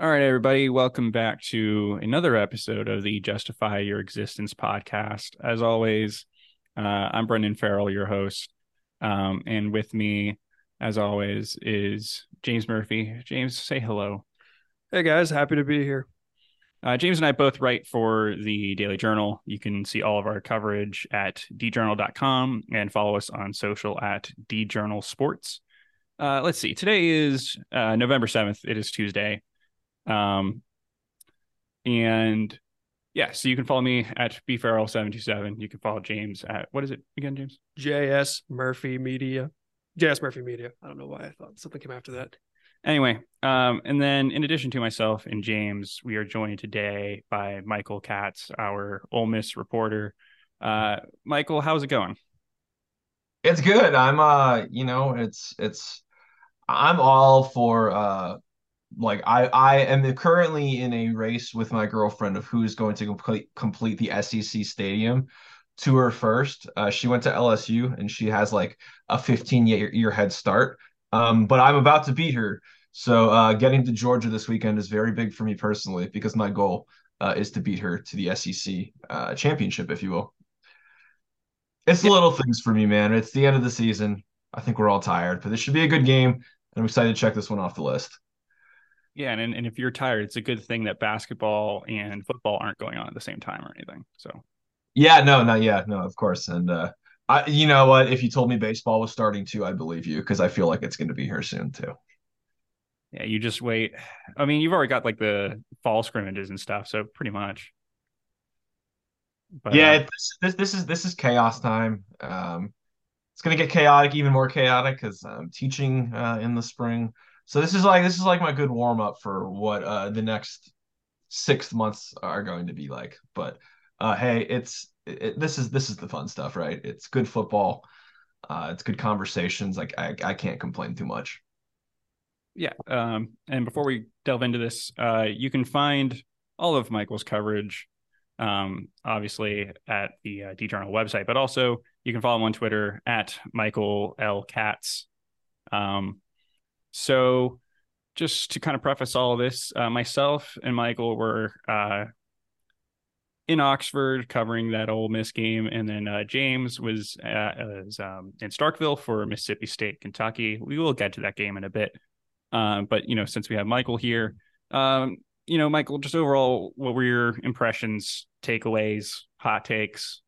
All right, everybody, welcome back to another episode of the Justify Your Existence podcast. As always, uh, I'm Brendan Farrell, your host. Um, and with me, as always, is James Murphy. James, say hello. Hey, guys, happy to be here. Uh, James and I both write for the Daily Journal. You can see all of our coverage at djournal.com and follow us on social at djournalsports. Uh, let's see. Today is uh, November 7th. It is Tuesday. Um, and yeah, so you can follow me at bfarrell727. You can follow James at what is it again, James? JS Murphy Media. JS Murphy Media. I don't know why I thought something came after that. Anyway, um, and then in addition to myself and James, we are joined today by Michael Katz, our Ole Miss reporter. Uh, Michael, how's it going? It's good. I'm uh, you know, it's it's I'm all for uh like I I am currently in a race with my girlfriend of who's going to complete complete the SEC stadium tour first. Uh, she went to LSU and she has like a 15 year, year head start. Um, but I'm about to beat her. So uh, getting to Georgia this weekend is very big for me personally because my goal uh, is to beat her to the SEC uh, championship, if you will. It's the little things for me, man. It's the end of the season. I think we're all tired, but this should be a good game. And I'm excited to check this one off the list. Yeah, and and if you're tired, it's a good thing that basketball and football aren't going on at the same time or anything. So yeah, no, not yeah, no, of course. And uh I you know what, if you told me baseball was starting too, I believe you because I feel like it's gonna be here soon too. Yeah, you just wait. I mean, you've already got like the fall scrimmages and stuff, so pretty much. But, yeah, uh, this, this this is this is chaos time. Um it's gonna get chaotic, even more chaotic because I'm teaching uh, in the spring. So this is like this is like my good warm up for what uh, the next six months are going to be like. But uh, hey, it's it, this is this is the fun stuff, right? It's good football. Uh, it's good conversations. Like I, I can't complain too much. Yeah. Um, and before we delve into this, uh, you can find all of Michael's coverage, um, obviously at the uh, D Journal website, but also you can follow him on Twitter at Michael L Katz. Um, so, just to kind of preface all of this, uh, myself and Michael were uh, in Oxford covering that Ole Miss game, and then uh, James was, was um, in Starkville for Mississippi State, Kentucky. We will get to that game in a bit, um, but you know, since we have Michael here, um, you know, Michael, just overall, what were your impressions, takeaways, hot takes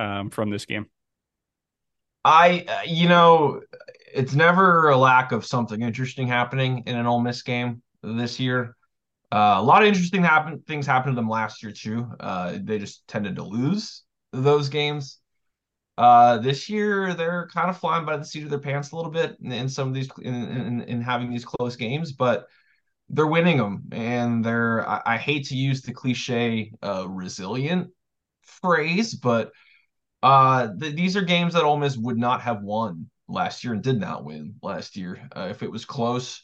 um, from this game? I, uh, you know, it's never a lack of something interesting happening in an Ole Miss game this year. Uh, a lot of interesting happen things happened to them last year too. Uh, they just tended to lose those games. Uh, this year they're kind of flying by the seat of their pants a little bit in, in some of these in, in, in, having these close games, but they're winning them. And they're I, I hate to use the cliche uh, resilient phrase, but uh, th- these are games that Ole Miss would not have won last year and did not win last year. Uh, if it was close,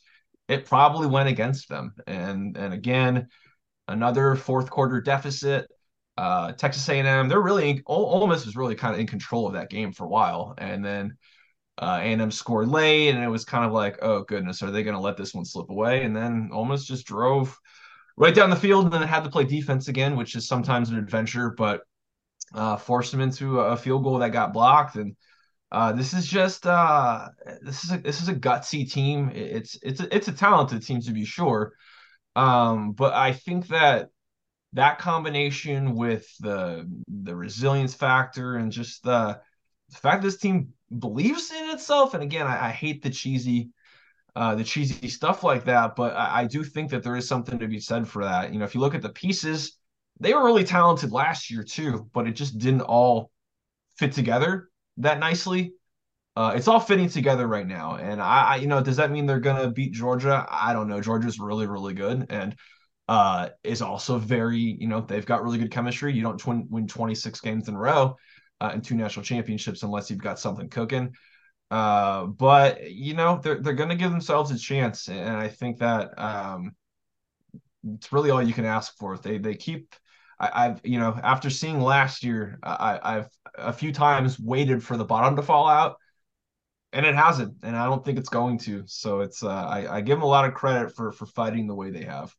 it probably went against them. And and again, another fourth quarter deficit. Uh, Texas A&M, they're really Ole, Ole Miss was really kind of in control of that game for a while, and then uh, A&M scored late, and it was kind of like, oh goodness, are they going to let this one slip away? And then Ole Miss just drove right down the field, and then had to play defense again, which is sometimes an adventure, but uh, forced them into a field goal that got blocked, and uh, this is just uh, this is a this is a gutsy team. It's it's a, it's a talented team to be sure, um, but I think that that combination with the the resilience factor and just the, the fact this team believes in itself. And again, I, I hate the cheesy uh, the cheesy stuff like that, but I, I do think that there is something to be said for that. You know, if you look at the pieces, they were really talented last year too, but it just didn't all fit together that nicely. Uh, it's all fitting together right now, and I, I, you know, does that mean they're gonna beat Georgia? I don't know. Georgia's really, really good, and uh, is also very, you know, they've got really good chemistry. You don't win 26 games in a row uh, and two national championships unless you've got something cooking. Uh, but you know, they're they're gonna give themselves a chance, and I think that um, it's really all you can ask for. They they keep I, have you know after seeing last year, I, I've a few times waited for the bottom to fall out, and it hasn't, and I don't think it's going to. So it's uh, I, I give them a lot of credit for for fighting the way they have.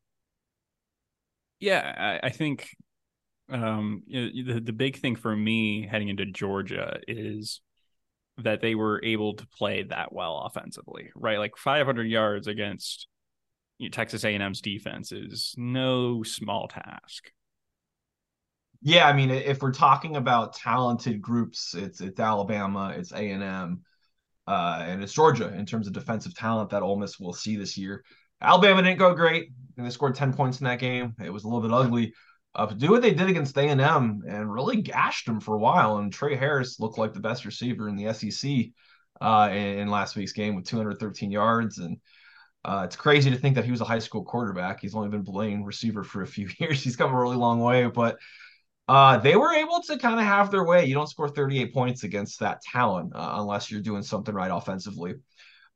Yeah, I, I think um, you know, the the big thing for me heading into Georgia is that they were able to play that well offensively, right? Like 500 yards against you know, Texas A&M's defense is no small task. Yeah, I mean, if we're talking about talented groups, it's it's Alabama, it's A and M, uh, and it's Georgia in terms of defensive talent that Ole Miss will see this year. Alabama didn't go great, and they scored ten points in that game. It was a little bit ugly. Uh, do what they did against A and M and really gashed them for a while. And Tre Harris looked like the best receiver in the SEC uh, in, in last week's game with 213 yards and uh, it's crazy to think that he was a high school quarterback. He's only been playing receiver for a few years. He's come a really long way, but uh, they were able to kind of have their way. You don't score 38 points against that talent uh, unless you're doing something right offensively.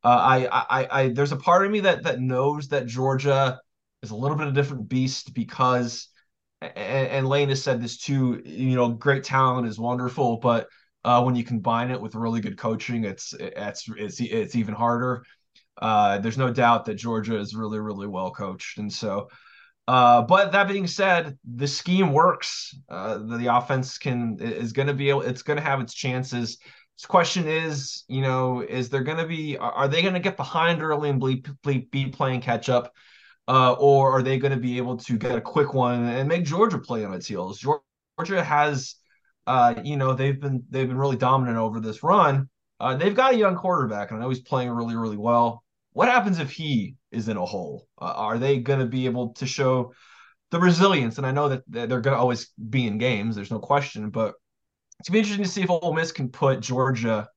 Uh, I, I, I, there's a part of me that that knows that Georgia is a little bit of a different beast because, and, and Lane has said this too. You know, great talent is wonderful, but uh, when you combine it with really good coaching, it's it's it's it's even harder. Uh, there's no doubt that Georgia is really really well coached, and so uh, but that being said, the scheme works. Uh, the, offense can is going to be able. It's going to have its chances. This question is, you know, is there going to be? Are they going to get behind early and be, be playing catch up, uh, or are they going to be able to get a quick one and make Georgia play on its heels? Georgia has, uh, you know, they've been they've been really dominant over this run. Uh, they've got a young quarterback, and I know he's playing really really well. What happens if he is in a hole? Uh, are they going to be able to show the resilience? And I know that they're going to always be in games. There's no question, but it's be interesting to see if Ole Miss can put Georgia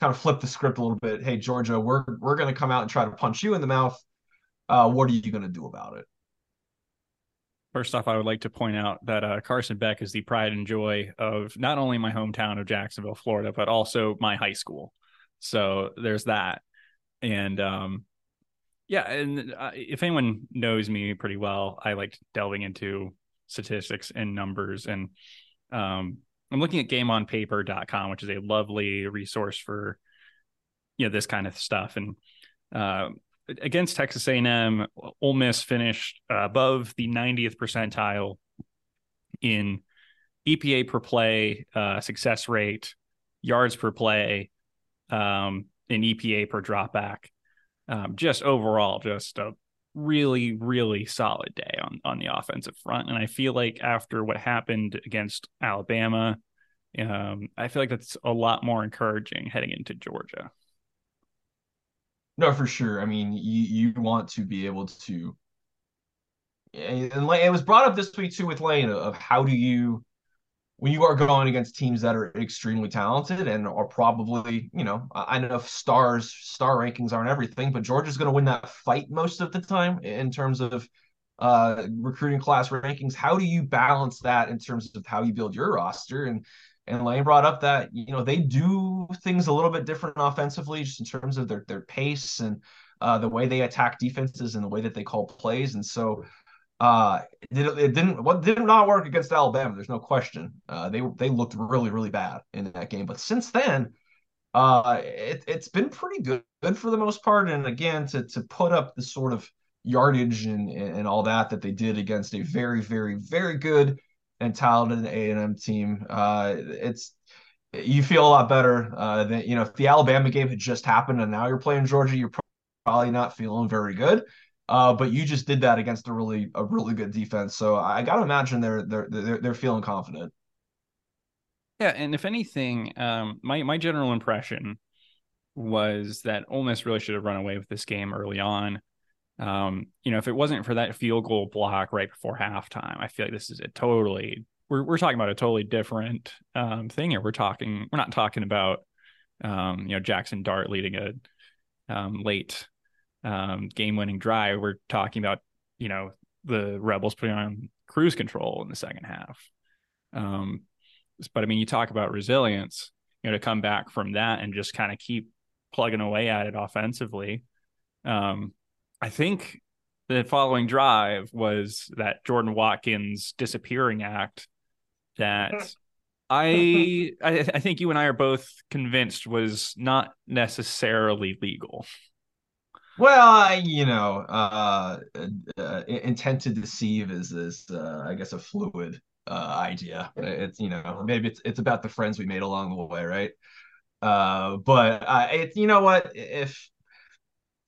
kind of flip the script a little bit. Hey, Georgia, we're we're going to come out and try to punch you in the mouth. Uh, what are you going to do about it? First off, I would like to point out that uh, Carson Beck is the pride and joy of not only my hometown of Jacksonville, Florida, but also my high school. So there's that and um yeah and uh, if anyone knows me pretty well i like delving into statistics and numbers and um i'm looking at gameonpaper.com which is a lovely resource for you know this kind of stuff and uh, against texas a&m Ole miss finished above the 90th percentile in epa per play uh, success rate yards per play um, in EPA per dropback. Um, just overall, just a really, really solid day on on the offensive front. And I feel like after what happened against Alabama, um, I feel like that's a lot more encouraging heading into Georgia. No, for sure. I mean, you you want to be able to, and it was brought up this week too with Lane of how do you when you are going against teams that are extremely talented and are probably, you know, I know stars, star rankings aren't everything, but Georgia's going to win that fight most of the time in terms of uh, recruiting class rankings. How do you balance that in terms of how you build your roster? And and Lane brought up that you know they do things a little bit different offensively, just in terms of their their pace and uh, the way they attack defenses and the way that they call plays. And so uh, it, it didn't what did not work against Alabama. There's no question. Uh, they they looked really really bad in that game. But since then, uh, it it's been pretty good good for the most part. And again, to to put up the sort of yardage and and all that that they did against a very very very good and talented A and M team, uh, it's you feel a lot better uh, than you know if the Alabama game had just happened and now you're playing Georgia, you're probably not feeling very good. Uh, but you just did that against a really a really good defense. So I got to imagine they're they're they're they're feeling confident. Yeah, and if anything, um, my my general impression was that Ole Miss really should have run away with this game early on. Um, you know, if it wasn't for that field goal block right before halftime, I feel like this is a totally we're we're talking about a totally different um, thing here. We're talking we're not talking about um, you know Jackson Dart leading a um, late um, game winning drive, we're talking about, you know, the Rebels putting on cruise control in the second half. Um, but I mean, you talk about resilience, you know, to come back from that and just kind of keep plugging away at it offensively. Um, I think the following drive was that Jordan Watkins disappearing act that I, I I think you and I are both convinced was not necessarily legal. Well, you know, uh, uh, intent to deceive is is uh, I guess a fluid uh, idea. It's you know maybe it's it's about the friends we made along the way, right? Uh, but uh, it's you know what if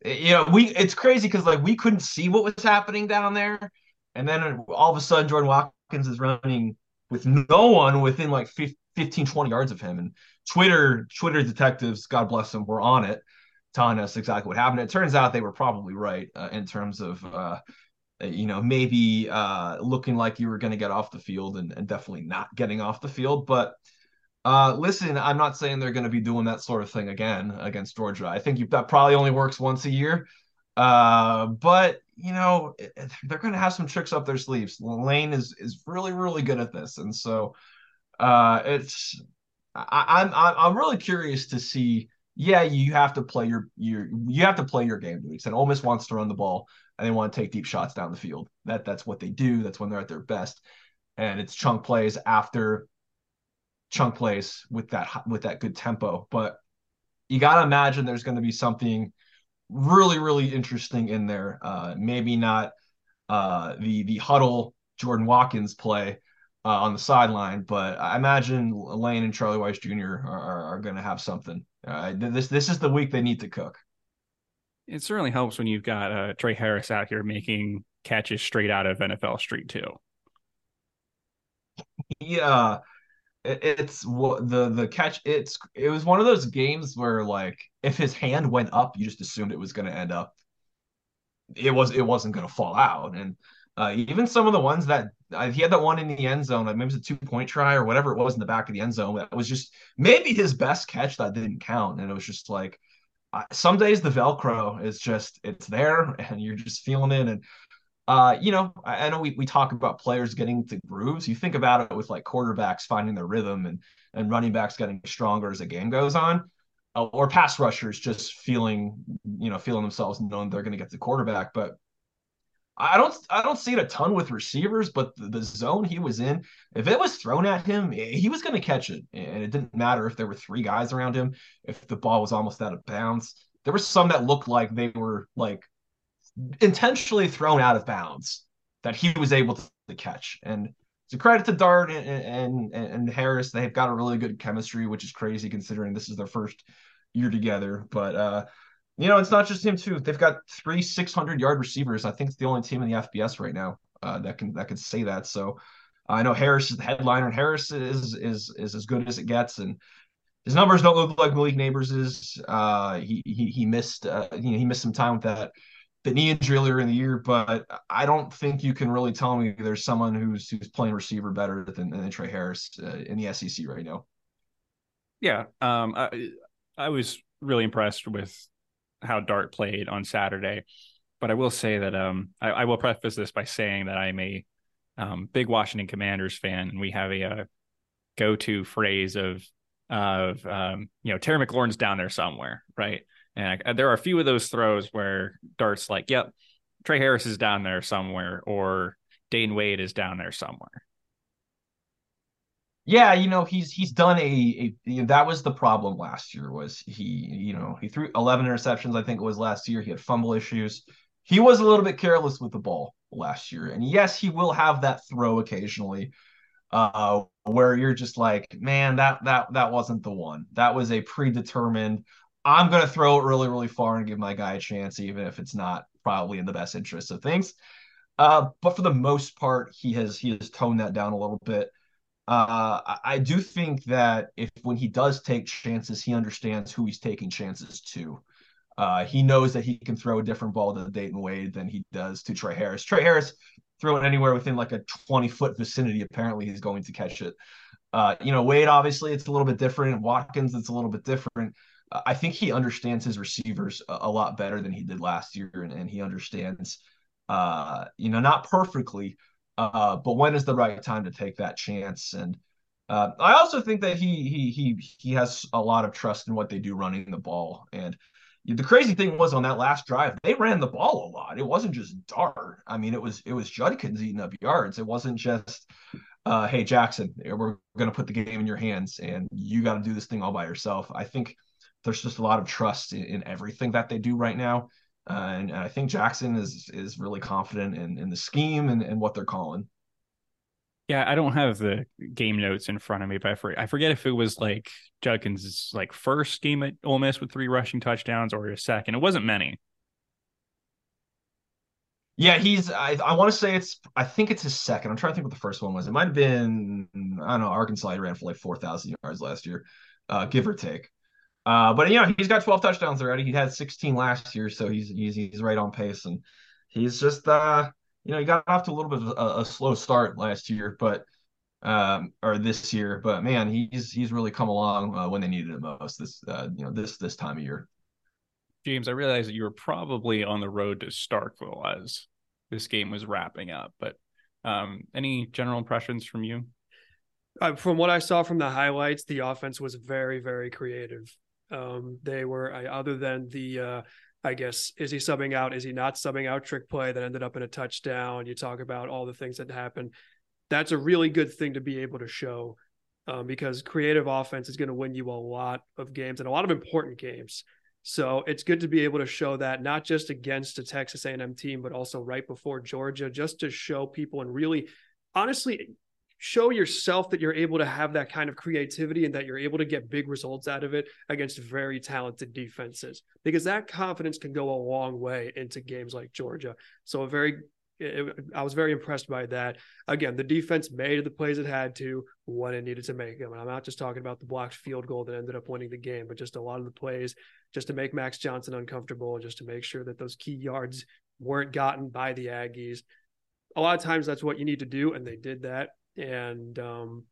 you know we it's crazy because like we couldn't see what was happening down there, and then all of a sudden Jordan Watkins is running with no one within like 15, 20 yards of him, and Twitter Twitter detectives, God bless them, were on it telling us exactly what happened. It turns out they were probably right uh, in terms of, uh, you know, maybe uh, looking like you were going to get off the field and, and, definitely not getting off the field. But uh, listen, I'm not saying they're going to be doing that sort of thing again against Georgia. I think you, that probably only works once a year. Uh, but you know, they're going to have some tricks up their sleeves. Lane is is really really good at this, and so uh, it's I, I'm I'm really curious to see yeah, you have to play your your you have to play your game to the extent Ole Miss wants to run the ball and they want to take deep shots down the field. That that's what they do. That's when they're at their best, and it's chunk plays after chunk plays with that with that good tempo. But you got to imagine there's going to be something really really interesting in there. Uh, maybe not uh, the the huddle Jordan Watkins play, uh, on the sideline. But I imagine Lane and Charlie Weis Jr. are, are, are going to have something. Uh, this this is the week they need to cook. It certainly helps when you've got uh, Tre Harris out here making catches straight out of NFL Street too. Yeah, it, it's the the catch. It's it was one of those games where like if his hand went up, you just assumed it was going to end up. It was it wasn't going to fall out, and uh, even some of the ones that uh, he had that one in the end zone, like maybe it was a two point try or whatever it was in the back of the end zone. That was just maybe his best catch that didn't count. And it was just like uh, some days the Velcro is just it's there and you're just feeling it. And uh, you know, I, I know we, we talk about players getting to grooves. You think about it with like quarterbacks finding their rhythm and and running backs getting stronger as the game goes on. Uh, or pass rushers just feeling, you know, feeling themselves knowing they're going to get the quarterback. But I don't I don't see it a ton with receivers, but the, the, zone he was in, if it was thrown at him, he was going to catch it, and it didn't matter if there were three guys around him, if the ball was almost out of bounds. There were some that looked like they were like intentionally thrown out of bounds that he was able to catch, and it's a credit to Dart and, and and Harris. They've got a really good chemistry, which is crazy considering this is their first year together. But uh, you know, it's not just him too. They've got three 600 yard receivers. I think it's the only team in the FBS right now uh, that can that can say that. So I know Harris is the headliner, and Harris is is is as good as it gets, and his numbers don't look like Malik Nabers is. Uh, he he he missed uh, you know he missed some time with that the knee injury earlier in the year, but I don't think you can really tell me there's someone who's who's playing receiver better than, than Tre Harris uh, in the SEC right now. Yeah, um, I, I was really impressed with how Dart played on Saturday. But I will say that um, I, I, will preface this by saying that I'm a um, big Washington Commanders fan, and we have a, a uh, go-to phrase of of um, you know Terry McLaurin's down there somewhere, right? And I, there are a few of those throws where Dart's like, "Yep, Tre Harris is down there somewhere," or Dayton Wade is down there somewhere. Yeah, you know, he's he's done a, a you know, that was the problem last year was he, you know, he threw 11 interceptions I think it was last year. He had fumble issues. He was a little bit careless with the ball last year. And yes, he will have that throw occasionally uh where you're just like, man, that that that wasn't the one. That was a predetermined I'm going to throw it really really far and give my guy a chance even if it's not probably in the best interest of things. Uh, but for the most part, he has he has toned that down a little bit. Uh, I do think that if when he does take chances, he understands who he's taking chances to. Uh, he knows that he can throw a different ball to Dayton Wade than he does to Tre Harris. Tre Harris throw it anywhere within like a 20 foot vicinity. Apparently, he's going to catch it. Uh, you know, Wade, obviously, it's a little bit different. Watkins, it's a little bit different. Uh, I think he understands his receivers a, a, lot better than he did last year, and, and he understands, uh, you know, not perfectly, uh, but when is the right time to take that chance? And uh, I also think that he he he he has a lot of trust in what they do running the ball. And the crazy thing was on that last drive, they ran the ball a lot. It wasn't just Dart. I mean, it was it was Judkins eating up yards. It wasn't just uh, hey Jackson, we're going to put the game in your hands and you got to do this thing all by yourself. I think there's just a lot of trust in, in everything that they do right now. Uh, and, and, I think Jackson is is really confident in, in the scheme and, and what they're calling. Yeah, I don't have the game notes in front of me, but I forget, I forget if it was like Judkins' like first game at Ole Miss with three rushing touchdowns or a second. It wasn't many. Yeah, he's. I, I want to say it's. I think it's his second. I'm trying to think what the first one was. It might have been. I don't know. Arkansas he ran for like four thousand yards last year, uh, give or take. Uh, but you know he's got 12 touchdowns already. He had 16 last year, so he's he's he's right on pace, and he's just uh you know he got off to a little bit of a, a slow start last year, but um or this year, but man, he's he's really come along uh, when they needed it most. This uh you know this this time of year. James, I realize that you were probably on the road to Starkville as this game was wrapping up, but um, any general impressions from you? Uh, from what I saw from the highlights, the offense was very, very creative. Um, they were, I, other than the, uh, I guess, is he subbing out? Is he not subbing out? Trick play that ended up in a touchdown. You talk about all the things that happened. That's a really good thing to be able to show um, because creative offense is going to win you a lot of games and a lot of important games. So it's good to be able to show that not just against a Texas A&M team, but also right before Georgia, just to show people and really, honestly, show yourself that you're able to have that kind of creativity and that you're able to get big results out of it against very talented defenses because that confidence can go a long way into games like Georgia. So a very I was very impressed by that. Again, the defense made the plays it had to when it needed to make them. And I'm not just talking about the blocked field goal that ended up winning the game, but just a lot of the plays just to make Max Johnson uncomfortable, just to make sure that those key yards weren't gotten by the Aggies. A lot of times that's what you need to do, and they did that. And um,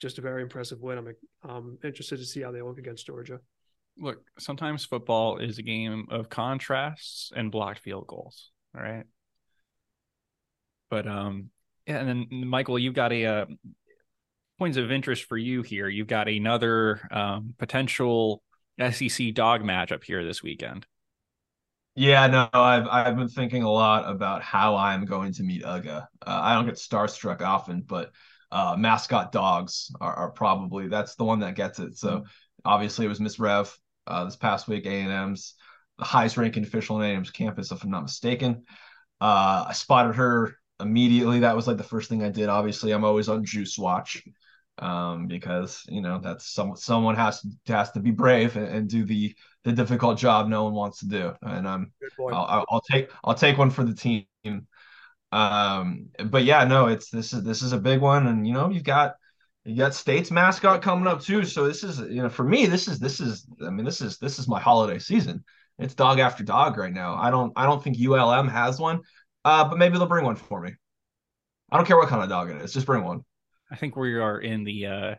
just a very impressive win. I'm, I'm interested to see how they look against Georgia. Look, sometimes football is a game of contrasts and blocked field goals. All right. But um, yeah, and then Michael, you've got a uh, points of interest for you here. You've got another um, potential SEC dog matchup here this weekend. Yeah, no, I've I've been thinking a lot about how I'm going to meet Uga. Uh, I don't get starstruck often, but uh, mascot dogs are, are, probably that's the one that gets it. So obviously it was Miss Rev uh, this past week, A and M's the highest ranking official on A and M's campus, if I'm not mistaken. Uh, I spotted her immediately. That was like the first thing I did. Obviously, I'm always on Juice Watch um, because you know that's some someone has to has to be brave and, and, do the the difficult job no one wants to do, and I'm I'll, I'll, take I'll take one for the team. Um, but yeah, no, it's this is this is a big one, and you know you've got you got state's mascot coming up too, so this is you know for me this is this is I mean this is this is my holiday season. It's dog after dog right now. I don't I don't think ULM has one, uh, but maybe they'll bring one for me. I don't care what kind of dog it is, just bring one. I think we are in the uh,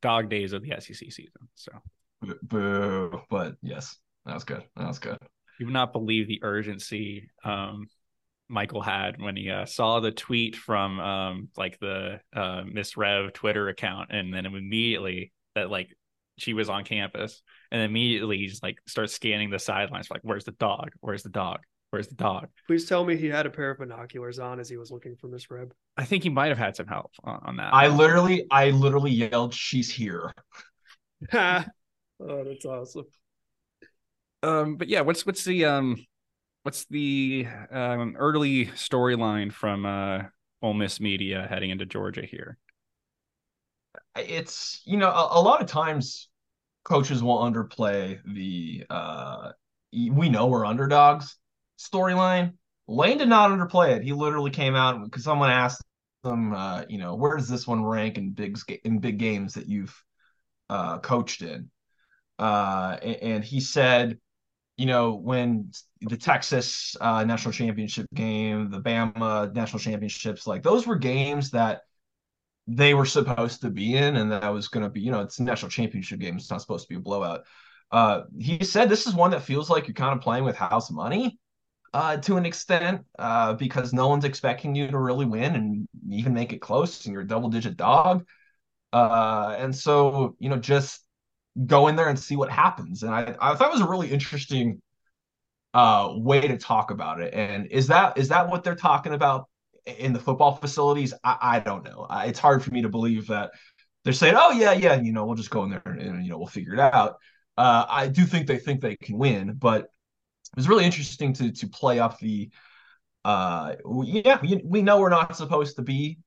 dog days of the SEC season. So, boo. But yes, that was good. That was good. You would not believe the urgency um, Michael had when he uh, saw the tweet from um, like the uh, Miss Rev Twitter account, and then immediately that like she was on campus, and immediately he just like starts scanning the sidelines, like, "Where's the dog? Where's the dog?" Where's the dog? Please tell me he had a pair of binoculars on as he was looking for Miss Rev. I think he might have had some help on, on that. I literally, I literally yelled, "She's here!" oh, that's awesome. Um, but yeah, what's what's the um, what's the um early storyline from uh Ole Miss media heading into Georgia here? It's you know a, a lot of times coaches will underplay the uh we know we're underdogs storyline. Lane did not underplay it. He literally came out because someone asked him, uh, you know, where does this one rank in big in big games that you've uh, coached in? Uh, and he said, you know, when the Texas uh, national championship game, the Bama national championships, like those were games that they were supposed to be in, and that was going to be, you know, it's a national championship game. It's not supposed to be a blowout. Uh, he said this is one that feels like you're kind of playing with house money uh, to an extent uh, because no one's expecting you to really win and even make it close, and you're a double digit dog. Uh, and so, you know, just go in there and see what happens. And I, I thought it was a really interesting uh, way to talk about it. And is that is that what they're talking about in the football facilities? I, I don't know. I, it's hard for me to believe that they're saying, "Oh yeah, yeah, you know, we'll just go in there and, and you know we'll figure it out." Uh, I do think they think they can win, but it was really interesting to to play up the uh yeah we, we know we're not supposed to be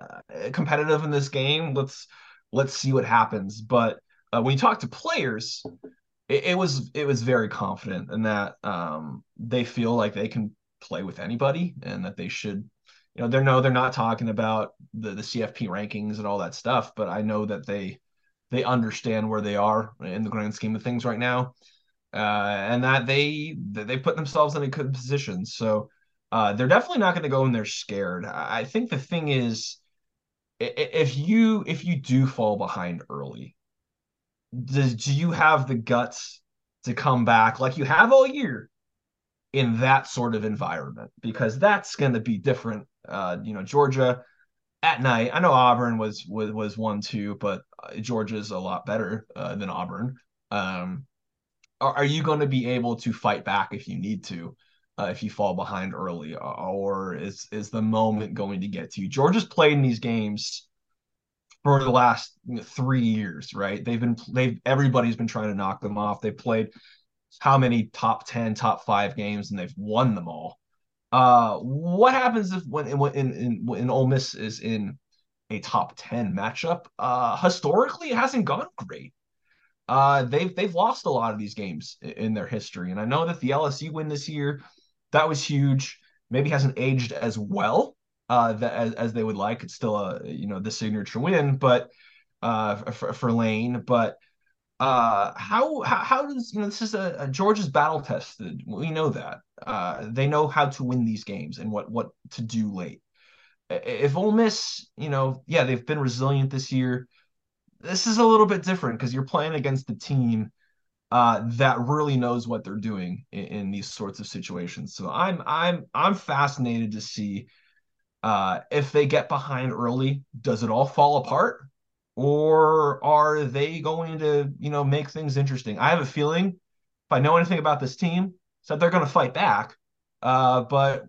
uh, competitive in this game. Let's let's see what happens. But uh, when you talk to players it, it, was it was very confident in that um they feel like they can play with anybody and that they should you know they're no they're not talking about the the CFP rankings and all that stuff but I know that they they understand where they are in the grand scheme of things right now uh, and that they they put themselves in a good position. So uh, they're definitely not going to go in there scared. I think the thing is, if you if you do fall behind early, does do you have the guts to come back like you have all year in that sort of environment? Because that's going to be different. Uh, you know, Georgia at night. I know Auburn was was was one too, but uh, Georgia's a lot better uh, than Auburn. Um, are, you going to be able to fight back if you need to? Uh, if you fall behind early, or is is the moment going to get to you? Georgia's played in these games for the last three years, right? They've been they've everybody's been trying to knock them off. They've played how many top ten, top five games, and they've won them all. Uh, what happens if when in in when Ole Miss is in a top ten matchup? Uh, historically, it hasn't gone great uh, they've they've lost a lot of these games in their history. And I know that the LSU win this year, that was huge. Maybe hasn't aged as well uh, that, as, as they would like. It's still a you know the signature win, but uh, for, for Lane. But uh, how, how how does you know this is a, a Georgia's battle tested. We know that uh, they know how to win these games and what what to do late. If Ole Miss, you know, yeah, they've been resilient this year this is a little bit different because you're playing against a team uh, that really knows what they're doing in, in, these sorts of situations. So I'm I'm I'm fascinated to see uh, if they get behind early, does it all fall apart, or are they going to you know make things interesting? I have a feeling if I know anything about this team, that they're going to fight back. Uh, but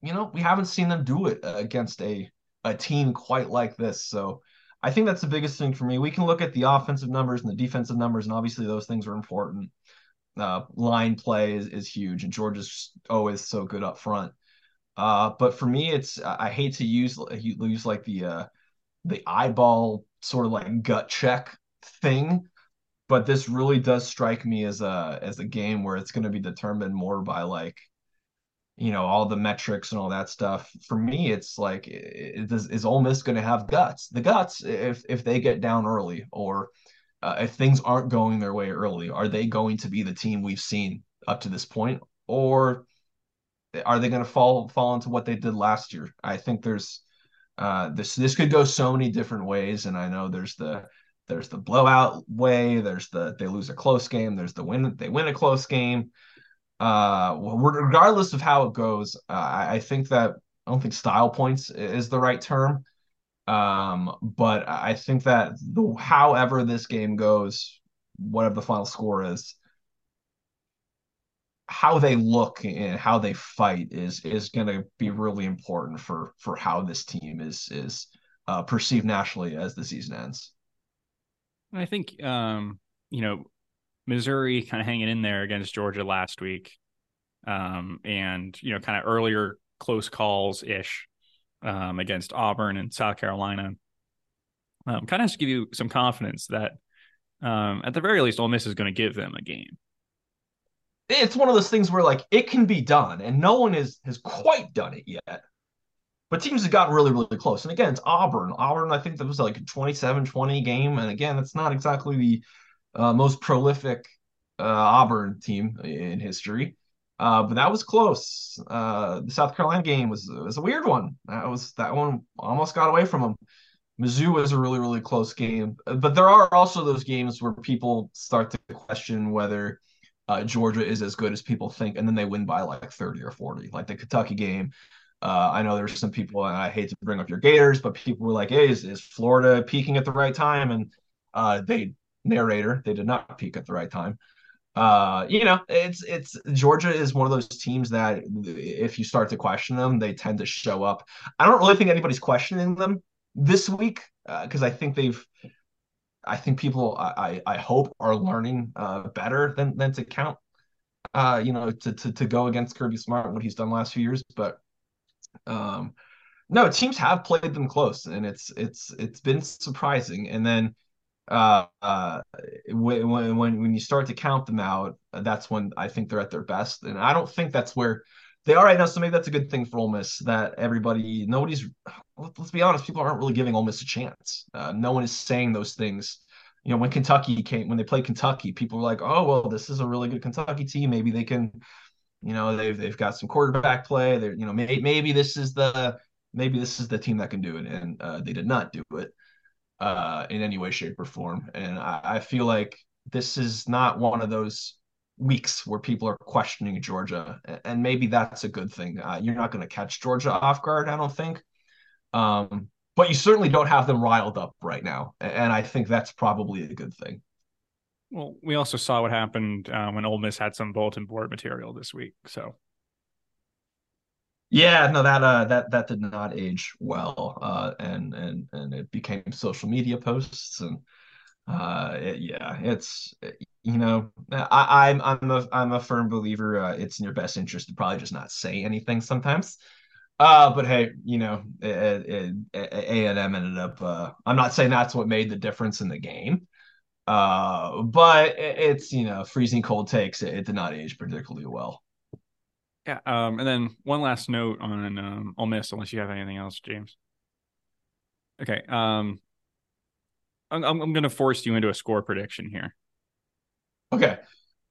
you know we haven't seen them do it against a a team quite like this. So I think that's the biggest thing for me. We can look at the offensive numbers and the defensive numbers, and obviously those things are important. Uh, line play is, is huge, and Georgia's always so good up front. Uh, but for me, it's I hate to use use like the uh, the eyeball sort of like gut check thing, but this really does strike me as a as a game where it's going to be determined more by like you know all the metrics and all that stuff. For me, it's like is, is Ole Miss going to have guts? The guts if if they get down early or uh, if things aren't going their way early, are they going to be the team we've seen up to this point, or are they going to fall fall into what they did last year? I think there's uh, this this could go so many different ways, and I know there's the there's the blowout way, there's the they lose a close game, there's the win they win a close game uh, regardless of how it goes, uh, I think that I don't think style points is the right term. Um, but I think that the, however this game goes, whatever the final score is, how they look and how they fight is is going to be really important for for how this team is is uh, perceived nationally as the season ends. I think um, you know Missouri kind of hanging in there against Georgia last week, um, and you know, kind of earlier close calls ish um, against Auburn and South Carolina. Um, kind of has to give you some confidence that um, at the very least, Ole Miss is going to give them a game. It's one of those things where like it can be done, and no one is has quite done it yet. But teams have gotten really, really close. And again, it's Auburn. Auburn, I think that was like a 27 20 game. And again, it's not exactly the uh, most prolific uh, Auburn team in history. Uh, but that was close. Uh, the South Carolina game was was a weird one. That was that one almost got away from them. Mizzou was a really really close game, but there are also those games where people start to question whether uh, Georgia is as good as people think, and then they win by like thirty or forty, like the Kentucky game. Uh, I know there's some people, and I hate to bring up your Gators, but people were like, "Hey, is, is Florida peaking at the right time?" And uh, they narrator. They did not peak at the right time. Uh, you know, it's it's Georgia is one of those teams that if you start to question them, they tend to show up. I don't really think anybody's questioning them this week because uh, I think they've. I think people, I, I hope, are learning uh, better than than to count uh, you know, to, to to go against Kirby Smart what he's done last few years, but um, no, teams have played them close, and it's it's it's been surprising. And then uh, uh, when when when you start to count them out, that's when I think they're at their best. And I don't think that's where they are right now. So maybe that's a good thing for Ole Miss that everybody, nobody's. Let's be honest, people aren't really giving Ole Miss a chance. Uh, no one is saying those things. You know, when Kentucky came, when they played Kentucky, people were like, "Oh, well, this is a really good Kentucky team. Maybe they can." You know, they've they've got some quarterback play. They're you know maybe maybe this is the maybe this is the team that can do it, and uh, they did not do it uh, in any way, shape, or form. And I, I feel like this is not one of those weeks where people are questioning Georgia, and maybe that's a good thing. Uh, you're not going to catch Georgia off guard, I don't think. Um, but you certainly don't have them riled up right now, and I think that's probably a good thing. Well, we also saw what happened uh, when Ole Miss had some bulletin board material this week, so yeah, no, that uh, that that did not age well, uh, and and and it became social media posts, and uh, it, yeah, it's you know, I, I'm I'm a I'm a firm believer. Uh, it's in your best interest to probably just not say anything sometimes. Uh, but hey, you know, A and M ended up. Uh, I'm not saying that's what made the difference in the game. Uh, but it, it's you know, freezing cold takes. It, it did not age particularly well. Yeah. Um, and then one last note on um, Ole Miss, unless you have anything else, James. Okay. Um, I'm I'm going to force you into a score prediction here. Okay.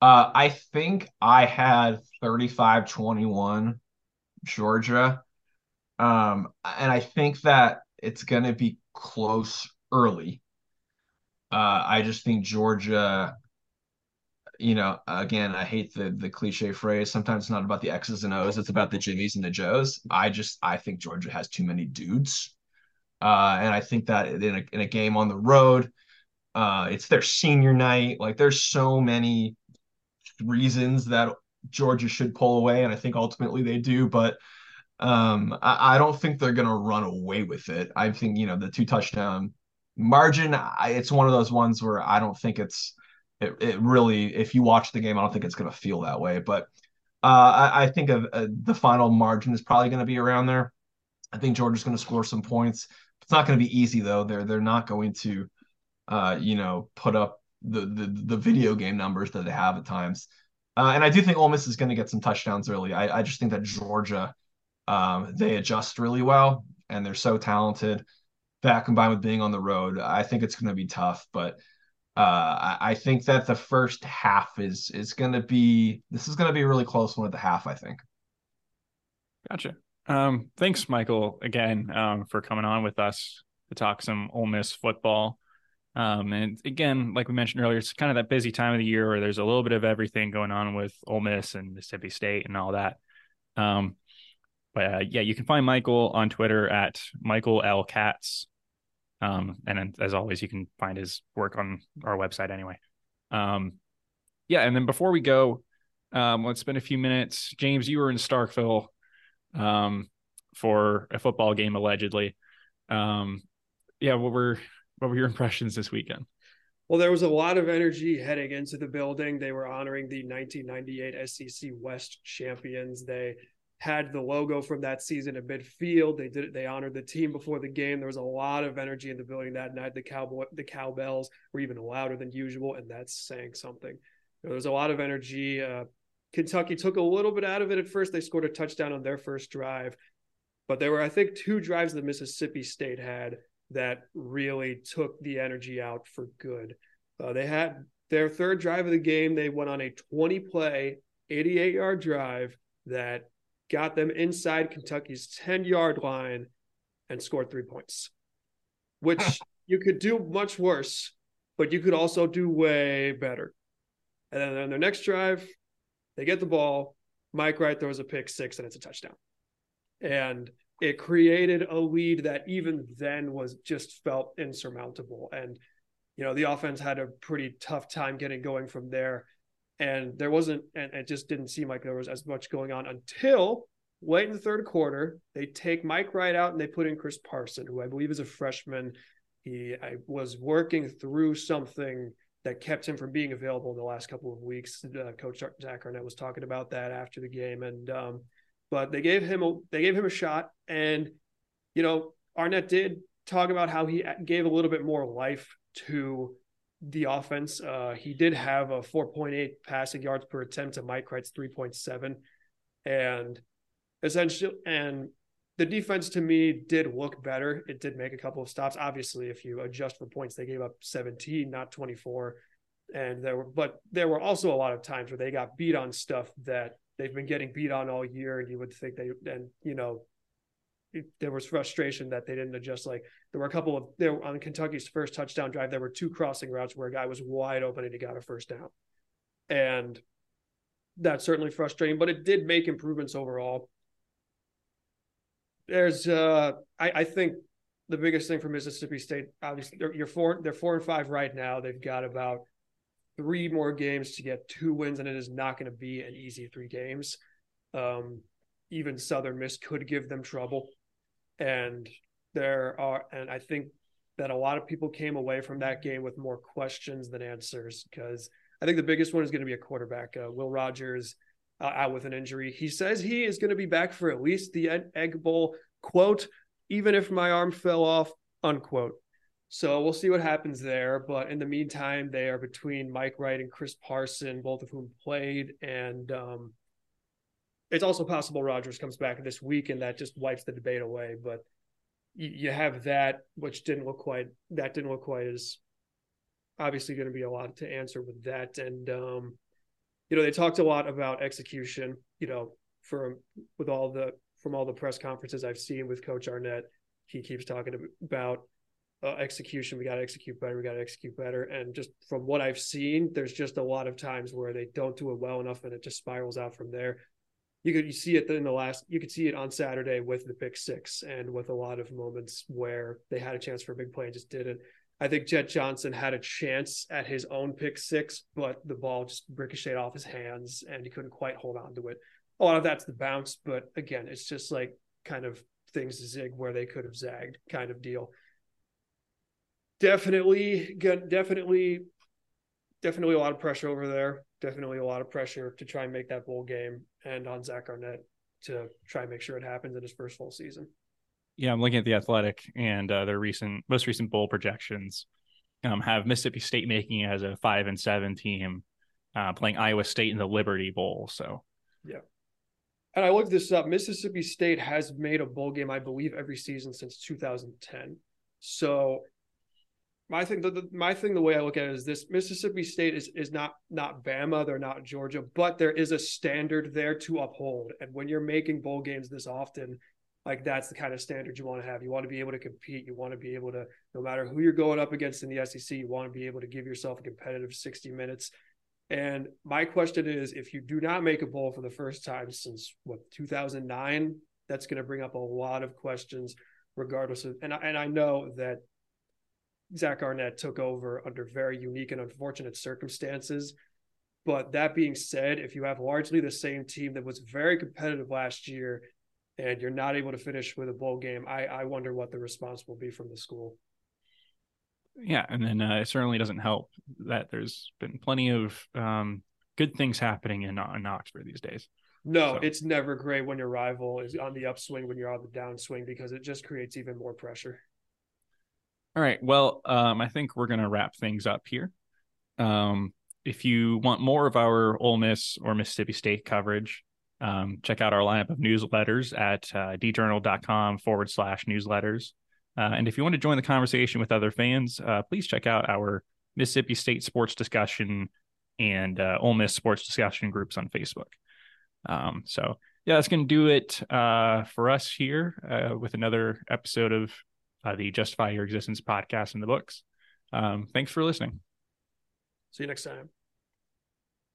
Uh, I think I had 35-21 Georgia. Um, and I think that it's going to be close early. Uh, I just think Georgia you know, again, I hate the the cliche phrase. Sometimes it's not about the X's and O's; it's about the Jimmies and the Joes. I just I think Georgia has too many dudes, uh, and I think that in a in a game on the road, uh, it's their senior night. Like, there's so many reasons that Georgia should pull away, and I think ultimately they do. But um, I, I don't think they're gonna run away with it. I think you know the two touchdown margin. I, it's one of those ones where I don't think it's it, it really, if you watch the game, I don't think it's going to feel that way. But uh, I, I, think of, uh, the final margin is probably going to be around there. I think Georgia's going to score some points. It's not going to be easy though. They're they're not going to, uh, you know, put up the, the the video game numbers that they have at times. Uh, and I do think Ole Miss is going to get some touchdowns early. I, I just think that Georgia, um, they adjust really well, and they're so talented. That combined with being on the road, I think it's going to be tough. But uh, I, think that the first half is is going to be this is going to be a really close one at the half. I think. Gotcha. Um, thanks, Michael, again um, for coming on with us to talk some Ole Miss football. Um, and again, like we mentioned earlier, it's kind of that busy time of the year where there's a little bit of everything going on with Ole Miss and Mississippi State and all that. Um, but uh, yeah, you can find Michael on Twitter at Michael L Katz. Um, and as always, you can find his work on our website anyway. Um, yeah, and then before we go, um, let's spend a few minutes. James, you were in Starkville um, for a football game allegedly. Um, yeah, what were what were your impressions this weekend? Well, there was a lot of energy heading into the building. They were honoring the 1998 SEC West champions. They had the logo from that season at midfield. They did it. They honored the team before the game. There was a lot of energy in the building that night. The cowboy, the cowbells were even louder than usual, and that's saying something. There was a lot of energy. Uh, Kentucky took a little bit out of it at first. They scored a touchdown on their first drive, but there were, I think, two drives that Mississippi State had that really took the energy out for good. Uh, they had their third drive of the game. They went on a 20 play, 88 yard drive that got them inside Kentucky's 10 yard line and scored three points, which you could do much worse, but you could also do way better. And then on their next drive, they get the ball. Mike Wright throws a pick six and it's a touchdown. And it created a lead that even then was just felt insurmountable. And, you know, the offense had a pretty tough time getting going from there and there wasn't and it just didn't seem like there was as much going on until late in the third quarter they take mike wright out and they put in chris parson who i believe is a freshman he I was working through something that kept him from being available in the last couple of weeks. Uh, Coach Zach Arnett was talking about that after the game, and um, but they gave him a they gave him a shot, and you know Arnett did talk about how he gave a little bit more life to the offense. Uh, he did have a 4.8 passing yards per attempt to Mike Wright's 3.7, and essentially, and the defense to me did look better. It did make a couple of stops. Obviously, if you adjust for points, they gave up 17, not 24. And there were, but there were also a lot of times where they got beat on stuff that they've been getting beat on all year. And you would think they, and you know, there was frustration that they didn't adjust. Like there were a couple of there on Kentucky's first touchdown drive, there were two crossing routes where a guy was wide open and he got a first down. And that's certainly frustrating, but it did make improvements overall there's uh I, I think the biggest thing for Mississippi State, obviously they're you're four they're four and five right now. They've got about three more games to get two wins, and it is not going to be an easy three games. Um, even Southern Miss could give them trouble. And there are and I think that a lot of people came away from that game with more questions than answers because I think the biggest one is going to be a quarterback. Uh, Will Rogers uh, out with an injury. He says he is going to be back for at least the Egg Bowl, quote, even if my arm fell off, unquote. So we'll see what happens there. But in the meantime, they are between Mike Wright and Chris Parson, both of whom played. And um, it's also possible Rogers comes back this week and that just wipes the debate away. But you, you have that, which didn't look quite, that didn't look quite as obviously going to be a lot to answer with that. And um, you know, they talked a lot about execution, you know, from with all the from all the press conferences I've seen with Coach Arnett, he keeps talking about uh, execution. We got to execute better. We got to execute better. And just from what I've seen, there's just a lot of times where they don't do it well enough, and it just spirals out from there. You could you see it in the last. You could see it on Saturday with the pick six, and with a lot of moments where they had a chance for a big play and just didn't. I think Jett Johnson had a chance at his own pick six, but the ball just ricocheted off his hands and he couldn't quite hold on to it. A lot of that's the bounce, but again, it's just like kind of things zig where they could have zagged kind of deal. Definitely, definitely, definitely a lot of pressure over there. Definitely a lot of pressure to try and make that bowl game and on Zach Arnett to try and make sure it happens in his first full season yeah, I'm looking at the Athletic and uh, their recent, most recent bowl projections um, have Mississippi State making it as a five and seven team, uh, playing Iowa State in the Liberty Bowl. So, yeah. And I looked this up. Mississippi State has made a bowl game, I believe, every season since 2010. So, my thing, the, the, my thing, the way I look at it is this: Mississippi State is is not not Bama, they're not Georgia, but there is a standard there to uphold. And when you're making bowl games this often, like that's the kind of standard you want to have. You want to be able to compete. You want to be able to, no matter who you're going up against in the SEC, you want to be able to give yourself a competitive 60 minutes. And my question is, if you do not make a bowl for the first time since what 2009, that's going to bring up a lot of questions, regardless of. And I, and I know that Zach Arnett took over under very unique and unfortunate circumstances. But that being said, if you have largely the same team that was very competitive last year and you're not able to finish with a bowl game, I, I wonder what the response will be from the school. Yeah, and then uh, it certainly doesn't help that there's been plenty of um, good things happening in, in Oxford these days. No, so. it's never great when your rival is on the upswing when you're on the downswing because it just creates even more pressure. All right. Well, um, I think we're going to wrap things up here. Um, if you want more of our Ole Miss or Mississippi State coverage, um, check out our lineup of newsletters at uh, djournal.com forward slash newsletters. Uh, and if you want to join the conversation with other fans, uh, please check out our Mississippi State sports discussion and uh, Ole Miss sports discussion groups on Facebook. Um, so, yeah, that's going to do it uh, for us here uh, with another episode of uh, the Justify Your Existence podcast in the books. Um, thanks for listening. See you next time.